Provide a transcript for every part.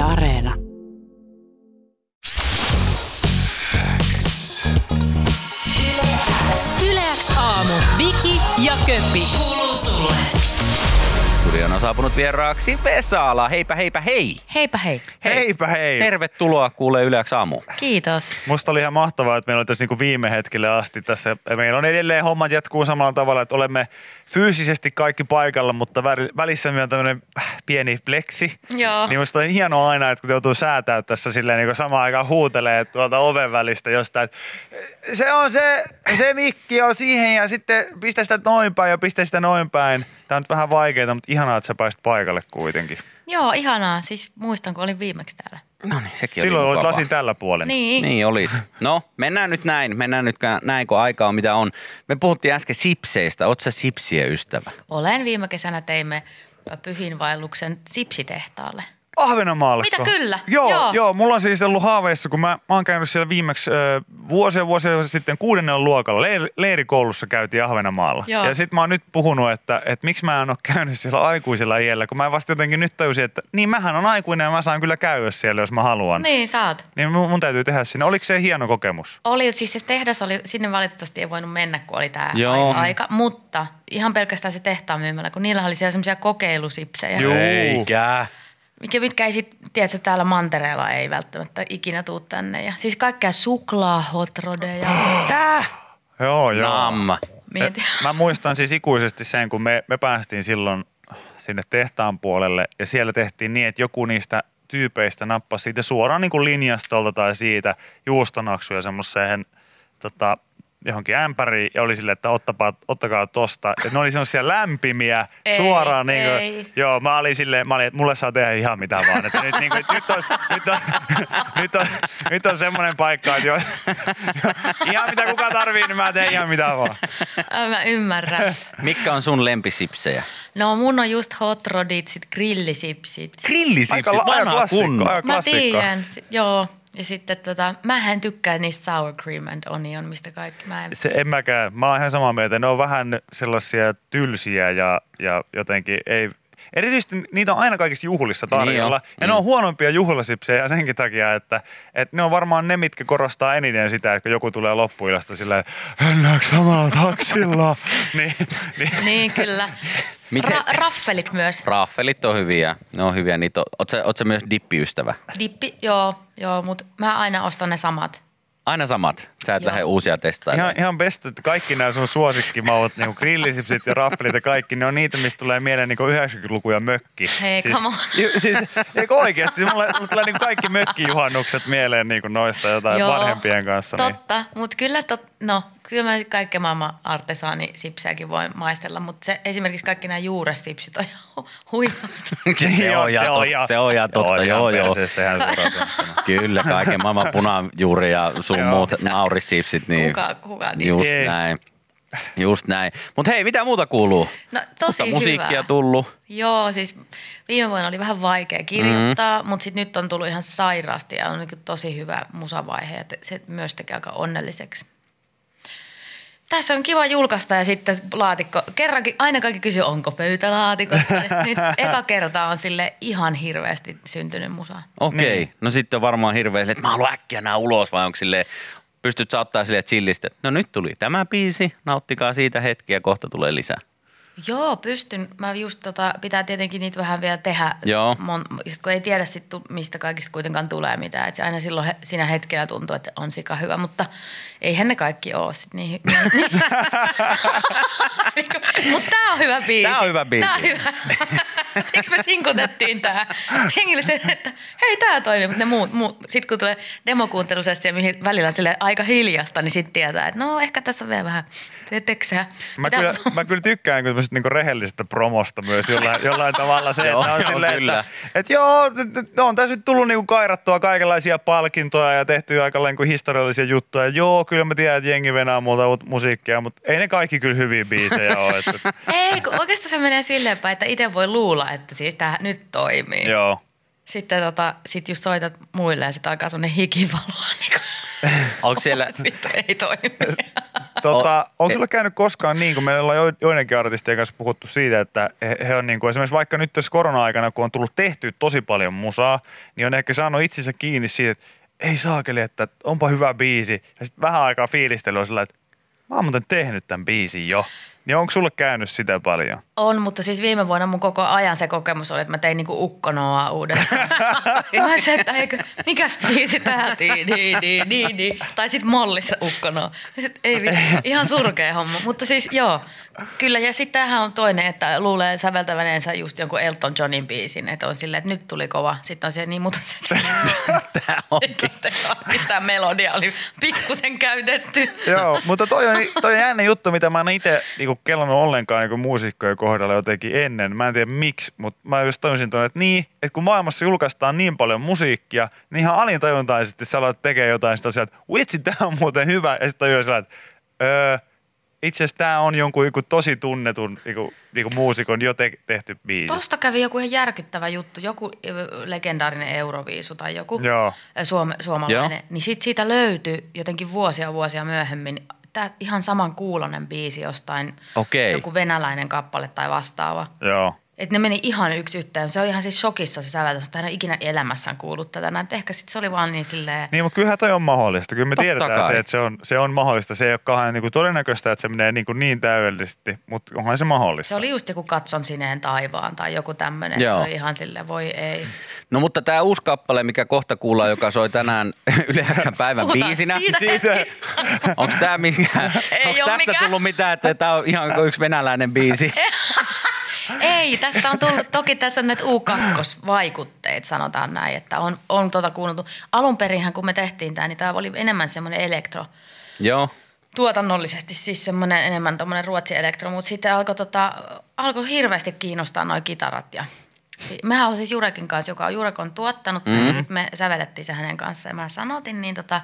Yle Areena. Yleäks aamu. Viki ja Köppi. On saapunut vieraaksi Vesala. Heipä heipä hei! Heipä hei. Heipä hei. Tervetuloa kuulee Yleäks aamu. Kiitos. Musta oli ihan mahtavaa, että meillä on tässä niinku viime hetkelle asti tässä. Meillä on edelleen hommat jatkuu samalla tavalla, että olemme fyysisesti kaikki paikalla, mutta välissä meillä on tämmöinen pieni pleksi. Joo. Niin musta on hienoa aina, että kun joutuu säätää tässä silleen niin samaan aikaan huutelee tuolta oven välistä jostain, että se on se, se mikki on siihen ja sitten pistä sitä noin päin ja pistä sitä noin päin. Tämä on nyt vähän vaikeaa, mutta ihanaa, että sä pääsit paikalle kuitenkin. Joo, ihanaa. Siis muistan, kun olin viimeksi täällä. No niin, sekin Silloin oli olit lasin tällä puolen. Niin. Niin olit. No, mennään nyt näin. Mennään nyt näin, kun aika on mitä on. Me puhuttiin äsken sipseistä. Oot sä sipsien ystävä? Olen viime kesänä teimme pyhinvaelluksen sipsitehtaalle. Ahvenanmaalle. Mitä kyllä? Joo, joo. Joo. joo, mulla on siis ollut haaveissa, kun mä, mä oon käynyt siellä viimeksi ö, vuosia vuosia sitten kuudennella luokalla. Leir, leirikoulussa käytiin Ahvenanmaalla. Joo. Ja sitten mä oon nyt puhunut, että, että miksi mä en ole käynyt siellä aikuisella iällä, kun mä vasta jotenkin nyt tajusin, että niin mähän on aikuinen ja mä saan kyllä käydä siellä, jos mä haluan. Niin, saat. Niin mun, mun täytyy tehdä sinne. Oliko se hieno kokemus? Oli, siis se tehdas oli, sinne valitettavasti ei voinut mennä, kun oli tämä Joo. aika. Mutta ihan pelkästään se tehtaan myymällä, kun niillä oli siellä semmoisia kokeilusipsejä. Juu. Eikä. Mikä, mitkä ei sit, tiedätkö, täällä mantereella ei välttämättä ikinä tuu tänne. Ja, siis kaikkea suklaahotrodeja. Tää? Joo, joo. Namma. Mieti. Mä muistan siis ikuisesti sen, kun me, me päästiin silloin sinne tehtaan puolelle ja siellä tehtiin niin, että joku niistä tyypeistä nappasi siitä suoraan niin kuin linjastolta tai siitä juustonaksuja semmoiseen tota, johonkin ämpäriin ja oli silleen, että ottapa, ottakaa tosta. Ja ne oli semmoisia lämpimiä Ei, suoraan. Niin kuin, ei. joo, mä olin silleen, mä olin, että mulle saa tehdä ihan mitä vaan. Että nyt, niin kuin, nyt, olisi, nyt, on, nyt, on, nyt on semmoinen paikka, että jo, ihan mitä kuka tarvii, niin mä teen ihan mitä vaan. Mä ymmärrän. Mitkä on sun lempisipsejä? No mun on just hot rodit, sit grillisipsit. Grillisipsit, Aika, aika vanha klassikko, aika Mä tiedän, joo. Ja sitten tota, mä en tykkää niistä sour cream and onion, mistä kaikki mä en. Se en mäkään. Mä oon ihan samaa mieltä. Ne on vähän sellaisia tylsiä ja, ja jotenkin ei... Erityisesti niitä on aina kaikissa juhlissa tarjolla. Niin on, ja ne niin. on huonompia juhlasipsejä senkin takia, että, että ne on varmaan ne, mitkä korostaa eniten sitä, että kun joku tulee loppuilasta silleen, mennäänkö samalla taksilla? niin, niin, Niin kyllä. Miten- Ra- raffelit myös. Raffelit on hyviä. Ne on hyviä. Niitä on, oot, sä, oot sä myös dippiystävä? Dippi, joo, joo, mutta mä aina ostan ne samat. Aina samat. Sä et lähde uusia testailemaan. ihan, ihan best, että kaikki nämä sun suosikkimaut, niin grillisipsit ja raffelit ja kaikki, ne on niitä, mistä tulee mieleen niin 90-luku ja mökki. Hei, siis, come on. ju- siis, eikö oikeasti? Mulle, mulle tulee niin kaikki mökkijuhannukset mieleen niin noista jotain Joo, vanhempien kanssa. Niin. Totta, mutta kyllä, tot, no, kyllä mä kaikkea maailman artesaanisipsiäkin voin maistella, mutta se, esimerkiksi kaikki nämä juuresipsit on ihan huimasta. se, on ihan totta, se on ihan totta, joo joo. Kyllä, kaiken maailman punajuuri ja sun muut naurisipsit. Niin Kuka- kuka niitä- Just Ei. näin. Just näin. Mutta hei, mitä muuta kuuluu? No tosi Mutta musiikkia hyvä. tullut. Joo, siis viime vuonna oli vähän vaikea kirjoittaa, mm. mutta sitten nyt on tullut ihan sairaasti ja on niin tosi hyvä musavaihe ja se myös tekee aika onnelliseksi. Tässä on kiva julkaista ja sitten laatikko. Kerrankin aina kaikki kysyy, onko pöytälaatikossa. Nyt eka kerta on sille ihan hirveästi syntynyt musa. Okei, Niin. no sitten on varmaan hirveä että mä haluan äkkiä nämä ulos, vai onko silleen, pystyt sä ottaa silleen chillistä, että no nyt tuli tämä biisi, nauttikaa siitä hetki ja kohta tulee lisää. Joo, pystyn. Mä just tota, pitää tietenkin niitä vähän vielä tehdä. Joo. Mon, sit kun ei tiedä sit, mistä kaikista kuitenkaan tulee mitään. Et se aina silloin he, siinä hetkellä tuntuu, että on sika hyvä, mutta eihän ne kaikki ole sit niin. niin, mutta tää on hyvä biisi. Tää on hyvä biisi. Tää on hyvä. Siksi me sinkutettiin tää hengellisen, että hei tää toimii, mutta ne muut, muut. Sitten kun tulee demokuuntelusessio, mihin välillä on sille aika hiljasta, niin sitten tietää, että no ehkä tässä on vielä vähän teksää. Mä kyllä, mä kyllä tykkään kyllä tämmöisestä niinku rehellisestä promosta myös jollain, jollain tavalla se, Joo, että on joo, silleen, kyllä. että, että joo, et on tässä nyt tullut niinku kairattua kaikenlaisia palkintoja ja tehty aika niinku historiallisia juttuja. Joo, kyllä mä tiedän, että jengi venää multa uut musiikkia, mutta ei ne kaikki kyllä hyviä biisejä ole. Että, Ei, kun oikeastaan se menee silleen päin, että itse voi luulla, että siis tämä nyt toimii. joo. Sitten tota, sit just soitat muille ja sitten alkaa sellainen hikivaloa. Niin Onko siellä, että vittu ei toimi. Tota, onko sulla käynyt koskaan niin, kun meillä on jo- joidenkin artistien kanssa puhuttu siitä, että he, he on niin kuin, esimerkiksi vaikka nyt tässä korona-aikana, kun on tullut tehty tosi paljon musaa, niin on ehkä saanut itsensä kiinni siitä, että ei saakeli, että onpa hyvä biisi. Ja sitten vähän aikaa fiilistely on sillä, että mä oon muuten tehnyt tämän biisin jo. Niin onko sulle käynyt sitä paljon? On, mutta siis viime vuonna mun koko ajan se kokemus oli, että mä tein niinku ukkonoa uudestaan. mä se, että eikö, mikäs biisi tii, niin, niin, niin, niin. Tai sit mollissa ukkonoa. Sit, ei ihan surkea homma. Mutta siis joo, kyllä. Ja sitten tämähän on toinen, että luulee säveltäväneensä just jonkun Elton Johnin biisin. Että on silleen, että nyt tuli kova. Sitten on se niin, mutta se... Tää onkin. Tämä melodia oli pikkusen käytetty. Joo, mutta toi on, toi on jännä juttu, mitä mä en itse niinku kellannut ollenkaan niinku muusikkojen kohdalla jotenkin ennen. Mä en tiedä miksi, mutta mä just tajusin tuonne, että niin, että kun maailmassa julkaistaan niin paljon musiikkia, niin ihan alintajuntaisesti sä alat tekee jotain sitä asiaa, että vitsi, tää on muuten hyvä. Ja sitten tajuaa että öö, itse asiassa tää on jonkun joku tosi tunnetun niinku, niinku muusikon jo te- tehty biisi. Tosta kävi joku ihan järkyttävä juttu, joku legendaarinen Euroviisu tai joku Joo. ö, suome, suomalainen. Joo. Niin sit siitä löytyi jotenkin vuosia vuosia myöhemmin tää ihan saman kuulonen biisi jostain, Okei. joku venäläinen kappale tai vastaava. Joo. Et ne meni ihan yksi yhteen. Se oli ihan siis shokissa se säveltys, että hän ei ikinä elämässään kuullut tätä. Näin, että ehkä sit se oli vaan niin silleen... Niin, mutta kyllähän toi on mahdollista. Kyllä me Totta tiedetään kai. se, että se on, se on mahdollista. Se ei ole kauhean niin kuin todennäköistä, että se menee niin, kuin niin täydellisesti, mutta onhan se mahdollista. Se oli just joku Katson sineen taivaan tai joku tämmöinen. Se oli ihan silleen, voi ei. No mutta tämä uusi kappale, mikä kohta kuullaan, joka soi tänään Yle X:n päivän Puhutaan biisinä. siitä. Onko tämä mikään, Ei onko tästä mikään. tullut mitään, että tämä on ihan yksi venäläinen biisi? Ei, tästä on tullut, toki tässä on näitä U2-vaikutteet, sanotaan näin, että on, on tuota kuunneltu. Alun perinhän, kun me tehtiin tämä, niin tämä oli enemmän semmoinen elektro, Joo. tuotannollisesti siis semmoinen enemmän tuommoinen ruotsi elektro, mutta sitten alkoi, tota, alkoi hirveästi kiinnostaa nuo kitarat ja Mehän olin siis Jurekin kanssa, joka on Jurek on tuottanut mm-hmm. ja sitten me sävelettiin se hänen kanssaan ja mä sanotin, niin tota,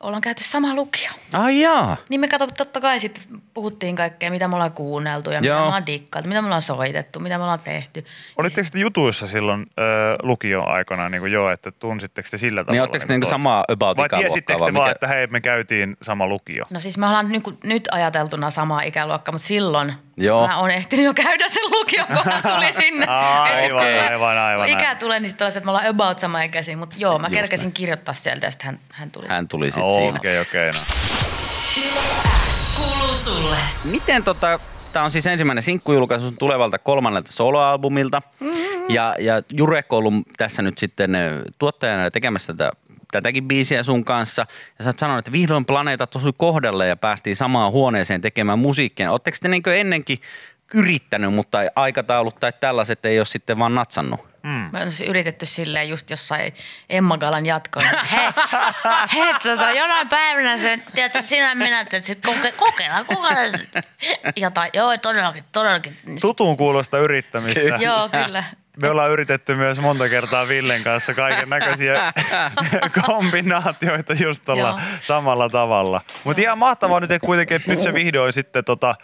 ollaan käyty sama lukio. Ai jaa. Niin me kato, totta kai sitten puhuttiin kaikkea, mitä me ollaan kuunneltu ja Joo. mitä me ollaan dikkailtu, mitä me ollaan soitettu, mitä me ollaan tehty. Olitteko te jutuissa silloin ö, lukion-aikana niin kuin jo, että tunsitteko te sillä tavalla? Niin ootteko te niinku samaa about Vai tiesittekö te vaan, mikä? että hei, me käytiin sama lukio? No siis me ollaan nyt, nyt ajateltuna samaa ikäluokkaa, mutta silloin Joo. mä oon ehtinyt jo käydä sen lukion, kun tuli sinne. Aivan, Et sit kun tulee- aivan, aivan, kun ikä tulee, niin sitten tulee se, että me ollaan about sama ikäisiä. Mutta joo, mä Just kerkesin näin. kirjoittaa sieltä ja sitten hän, hän tuli. Hän tuli sitten Okei, siinä. okei, okei. no. Kuuluu sulle. Miten tota, tämä on siis ensimmäinen sinkkujulkaisu sun tulevalta kolmannelta soloalbumilta. Mm-hmm. Ja, ja Jurek on ollut tässä nyt sitten ö, tuottajana ja tekemässä tätä, tätäkin biisiä sun kanssa. Ja sä oot sanonut, että vihdoin planeetat osui kohdalle ja päästiin samaan huoneeseen tekemään musiikkia. Oletteko te niin ennenkin yrittänyt, mutta aikataulut tai tällaiset ei ole sitten vaan natsannut? Me on siis yritetty silleen just jossain Emma Galan jatkoon. että Hei, hei tota, jonain päivänä se, tiedätkö, sinä ja minä, että sit koke, kokeillaan, kokeillaan. Jotain, joo, todellakin, todellakin. Niin Tutun kuulosta yrittämistä. Joo, kyllä. Me ollaan yritetty myös monta kertaa Villen kanssa kaiken näköisiä kombinaatioita just tuolla samalla tavalla. Mutta ihan mahtavaa nyt että kuitenkin, että nyt se vihdoin sitten tota,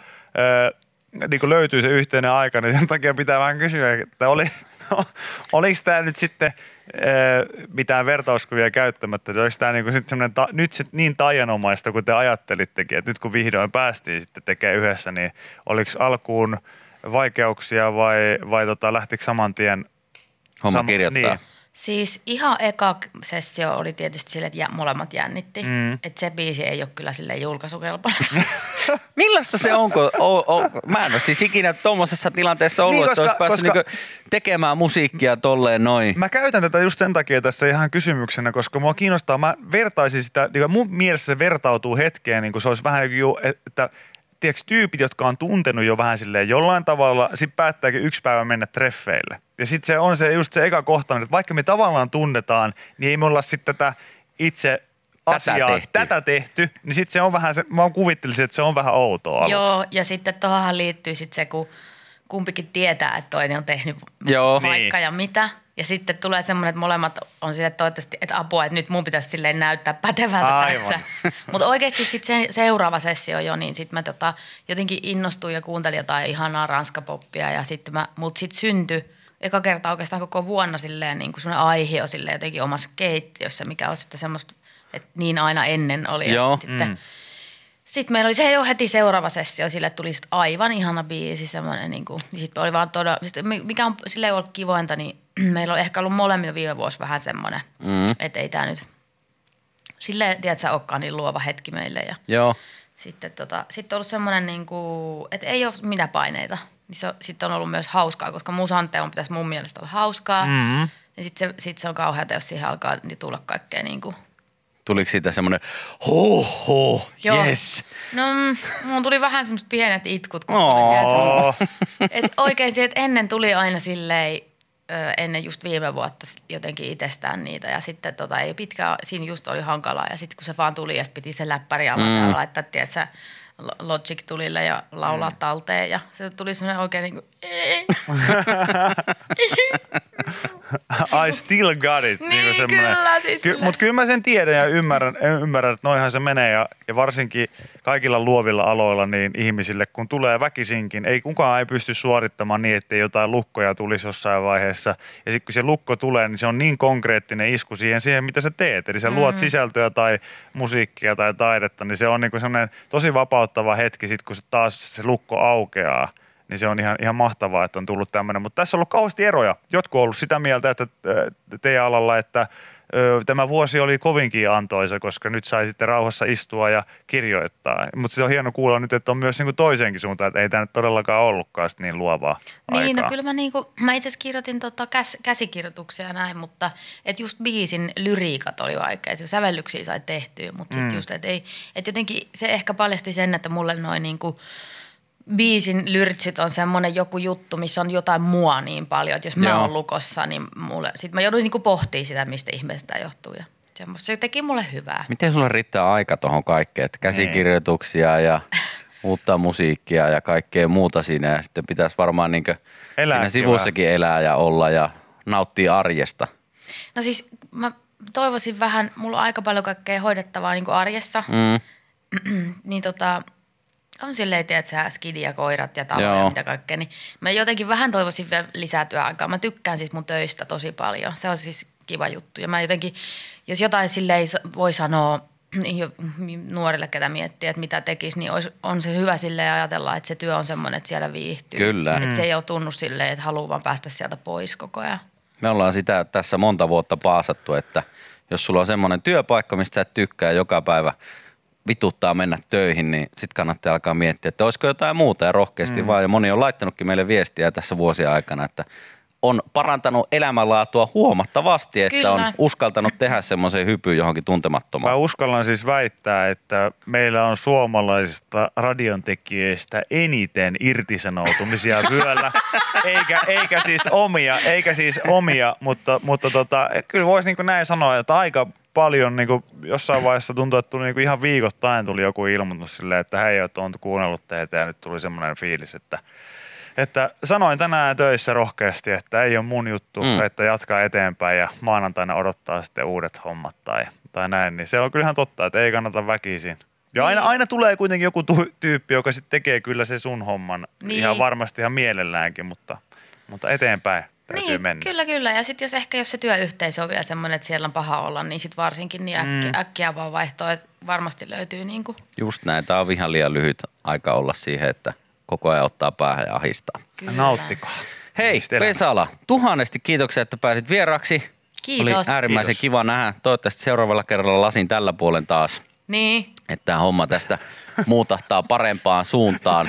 niin kuin löytyy se yhteinen aika, niin sen takia pitää vähän kysyä, että oli, oliko tämä nyt sitten mitään vertauskuvia käyttämättä, oliko tämä niin sitten semmoinen ta, nyt sit niin tajanomaista kuin te ajattelittekin, että nyt kun vihdoin päästiin sitten tekemään yhdessä, niin oliko alkuun vaikeuksia vai, vai tota, lähtikö saman tien Homma Sama- kirjoittaa. niin. Siis ihan eka sessio oli tietysti sille, että jä- molemmat jännitti. Mm. Että se biisi ei ole kyllä sille julkaisukelpoinen. Millaista se on, kun o, o, mä en ole siis ikinä tuommoisessa tilanteessa ollut, Niin, niin, että olisi koska- päässyt koska- niinku tekemään musiikkia tolleen noin. Mä käytän tätä just sen takia tässä ihan kysymyksenä, koska mua kiinnostaa, mä vertaisin sitä, niin mun mielestä se vertautuu hetkeen, niin kuin se olisi vähän niin kuin, että tiedätkö, tyypit, jotka on tuntenut jo vähän silleen jollain tavalla, sit päättääkin yksi päivä mennä treffeille. Ja sitten se on se just se eka kohtaaminen, että vaikka me tavallaan tunnetaan, niin ei me olla sitten tätä itse asiaa, tehty. tätä tehty, niin sitten se on vähän se, mä kuvittelisin, että se on vähän outoa aluksi. Joo, ja sitten tuohonhan liittyy sitten se, kun kumpikin tietää, että toinen on tehnyt Joo. vaikka Niin. ja mitä. Ja sitten tulee semmoinen, että molemmat on sille että toivottavasti, että apua, että nyt mun pitäisi silleen näyttää pätevältä Aivan. tässä. Mutta oikeasti sitten se seuraava sessio jo, niin sitten mä tota, jotenkin innostuin ja kuuntelin jotain ihanaa ranskapoppia ja sitten mä, mut sitten syntyi eka kerta oikeastaan koko vuonna silleen niin kuin semmoinen aihio silleen jotenkin omassa keittiössä, mikä on sitten semmoista, että niin aina ennen oli. Joo. Ja sit sitten Sitten meillä oli se jo heti seuraava sessio, sille tuli sit aivan ihana biisi, semmoinen niin kuin, sitten oli vaan todella, sit mikä on sille ollut kivointa, niin meillä on ehkä ollut molemmilla viime vuosi vähän semmoinen, mm. että ei tämä nyt silleen, tiedätkö, olekaan niin luova hetki meille. Ja Joo. sitten, tota, sitten on ollut semmoinen, niin kuin, että ei ole minä paineita. Niin se, sitten on ollut myös hauskaa, koska musanteon pitäisi mun mielestä olla hauskaa. Mm. Ja sitten se, sit se on kauheata, jos siihen alkaa niin tulla kaikkea niin kuin, Tuliko siitä semmoinen, huh, Joo. yes. No, mm, mun tuli vähän semmoiset pienet itkut, kun tuli. Et oikein se, että ennen tuli aina silleen, ennen just viime vuotta jotenkin itsestään niitä ja sitten tota, ei pitkään, siinä just oli hankalaa ja sitten kun se vaan tuli ja piti se läppäri avata mm. ja laittaa, tiedätkö, Logic tulille ja laulaa mm. talteen ja se tuli semmoinen oikein niin kuin, I still got it. Niin, kyllä, siis Ky-. Mutta kyllä mä sen tiedän ja ymmärrän, ymmärrän että noinhan se menee ja, ja varsinkin kaikilla luovilla aloilla niin ihmisille, kun tulee väkisinkin, ei kukaan ei pysty suorittamaan niin, että jotain lukkoja tulisi jossain vaiheessa. Ja sitten kun se lukko tulee, niin se on niin konkreettinen isku siihen, siihen mitä sä teet. Eli sä luot Mm. sisältöä tai musiikkia tai taidetta, niin se on niin semmoinen tosi vapauttava hetki sitten, kun se taas se lukko aukeaa niin se on ihan, ihan mahtavaa, että on tullut tämmöinen. Mutta tässä on ollut kauheasti eroja. Jotkut on ollut sitä mieltä, että ö, teidän alalla, että tämä vuosi oli kovinkin antoisa, koska nyt sai sitten rauhassa istua ja kirjoittaa. Mutta se on hieno kuulla nyt, että on myös niin toiseenkin suuntaan, että ei tämä nyt todellakaan ollutkaan niin luovaa Niin, aikaa. no kyllä mä, niinku, mä itse asiassa kirjoitin tota käs, käsikirjoituksia ja näin, mutta et just biisin lyriikat oli vaikea. Se sävellyksiä sai tehtyä, mutta sitten Mm. just, että ei, et jotenkin se ehkä paljasti sen, että mulle noin niinku biisin lyrtsit on semmoinen joku juttu, missä on jotain mua niin paljon, että jos mä Joo. oon lukossa, niin mulle, sit mä joudun niinku pohtimaan sitä, mistä ihmeestä tämä johtuu ja semmoista. Se teki mulle hyvää. Miten sulla riittää aika tuohon kaikkeen, että käsikirjoituksia ja uutta musiikkia ja kaikkea muuta siinä ja sitten pitäisi varmaan niin siinä Elääkin sivussakin elää ja olla ja nauttia arjesta. No siis mä toivoisin vähän, mulla on aika paljon kaikkea hoidettavaa niin arjessa, Mm. niin tota, on silleen, että sä skidi ja koirat ja talo Joo. ja mitä kaikkea, niin mä jotenkin vähän toivoisin vielä lisää työaikaa. Mä tykkään siis mun töistä tosi paljon. Se on siis kiva juttu. Ja mä jotenkin, jos jotain silleen sa- voi sanoa jo nuorille, ketä miettii, että mitä tekisi, niin olisi, on se hyvä silleen ajatella, että se työ on semmoinen, että siellä viihtyy. Kyllä. Että se ei ole tunnu silleen, että haluaa vaan päästä sieltä pois koko ajan. Me ollaan sitä tässä monta vuotta paasattu, että jos sulla on semmoinen työpaikka, mistä sä et tykkää joka päivä vituttaa mennä töihin, niin sitten kannattaa alkaa miettiä, että olisiko jotain muuta ja rohkeasti mm. vaan. Ja moni on laittanutkin meille viestiä tässä vuosien aikana, että on parantanut elämänlaatua huomattavasti, että Kyllä. on uskaltanut tehdä semmoisen hypyn johonkin Mä tuntemattomaan. uskallan siis väittää, että meillä on suomalaisista radiontekijöistä eniten irtisanoutumisia vyöllä, eikä, eikä siis omia, eikä siis omia, mutta, mutta tota, kyllä voisi niin näin sanoa, että aika paljon niin kuin jossain vaiheessa tuntuu, että tuli niin kuin ihan viikoittain tuli joku ilmoitus silleen, että hei, että on kuunnellut teitä ja nyt tuli semmoinen fiilis, että että sanoin tänään töissä rohkeasti, että ei ole mun juttu, Mm. että jatkaa eteenpäin ja maanantaina odottaa sitten uudet hommat tai, tai näin. Niin se on kyllähän totta, että ei kannata väkisin. Ja aina, Niin. aina tulee kuitenkin joku tu- tyyppi, joka sitten tekee kyllä se sun homman Niin. ihan varmasti ihan mielelläänkin, mutta, mutta eteenpäin täytyy Niin, mennä. kyllä, kyllä. Ja sitten jos ehkä jos se työyhteisö on vielä semmoinen, että siellä on paha olla, niin sitten varsinkin niin äkki, mm. äkkiä vaan vaihtoa, että varmasti löytyy niin kuin, Just näin, tämä on ihan liian lyhyt aika olla siihen, että koko ajan ottaa päähän ja ahistaa. kyllä. Nauttikaa. Hei. Vesala, tuhannesti kiitoksia, että pääsit vieraksi. Kiitos. Oli äärimmäisen Kiitos. kiva nähdä. Toivottavasti seuraavalla kerralla lasin tällä puolen taas, Niin, että tämä homma tästä muutahtaa parempaan suuntaan.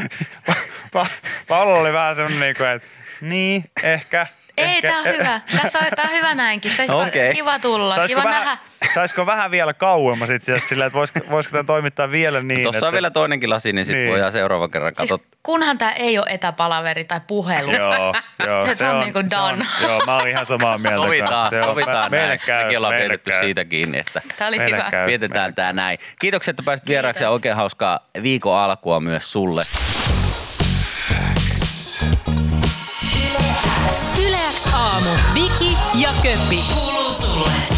Pa- Paolo oli vähän semmoinen, niin kuin, että niin, ehkä. Ei, ehkä. tämä on hyvä. Tässä on, tää on hyvä näinkin. Se olisi Okei. kiva tulla, Saisiko kiva vähän, nähdä. saisiko vähän vielä kauemmas itse asiassa sillä, että voisiko, voisiko tämä toimittaa vielä niin, Tuossa on että... vielä toinenkin lasi, niin sitten Niin. voidaan seuraavan kerran Siis, katsoa. kunhan tämä ei ole etäpalaveri tai puhelu. Joo, joo. Se- se on niinku se on- done. Joo, mä oon ihan samaa mieltä. Sovitaan. Se on- sovitaan meille näin. käy, Mekin ollaan pidetty siitä kiinni, että Tämä oli hyvä. käy. pidetään tämä näin. Kiitoksia, että pääsit vieraaksi ja oikein hauskaa viikon alkua myös sulle. Aamu. Viki ja Köppi. Kuuluu sulle.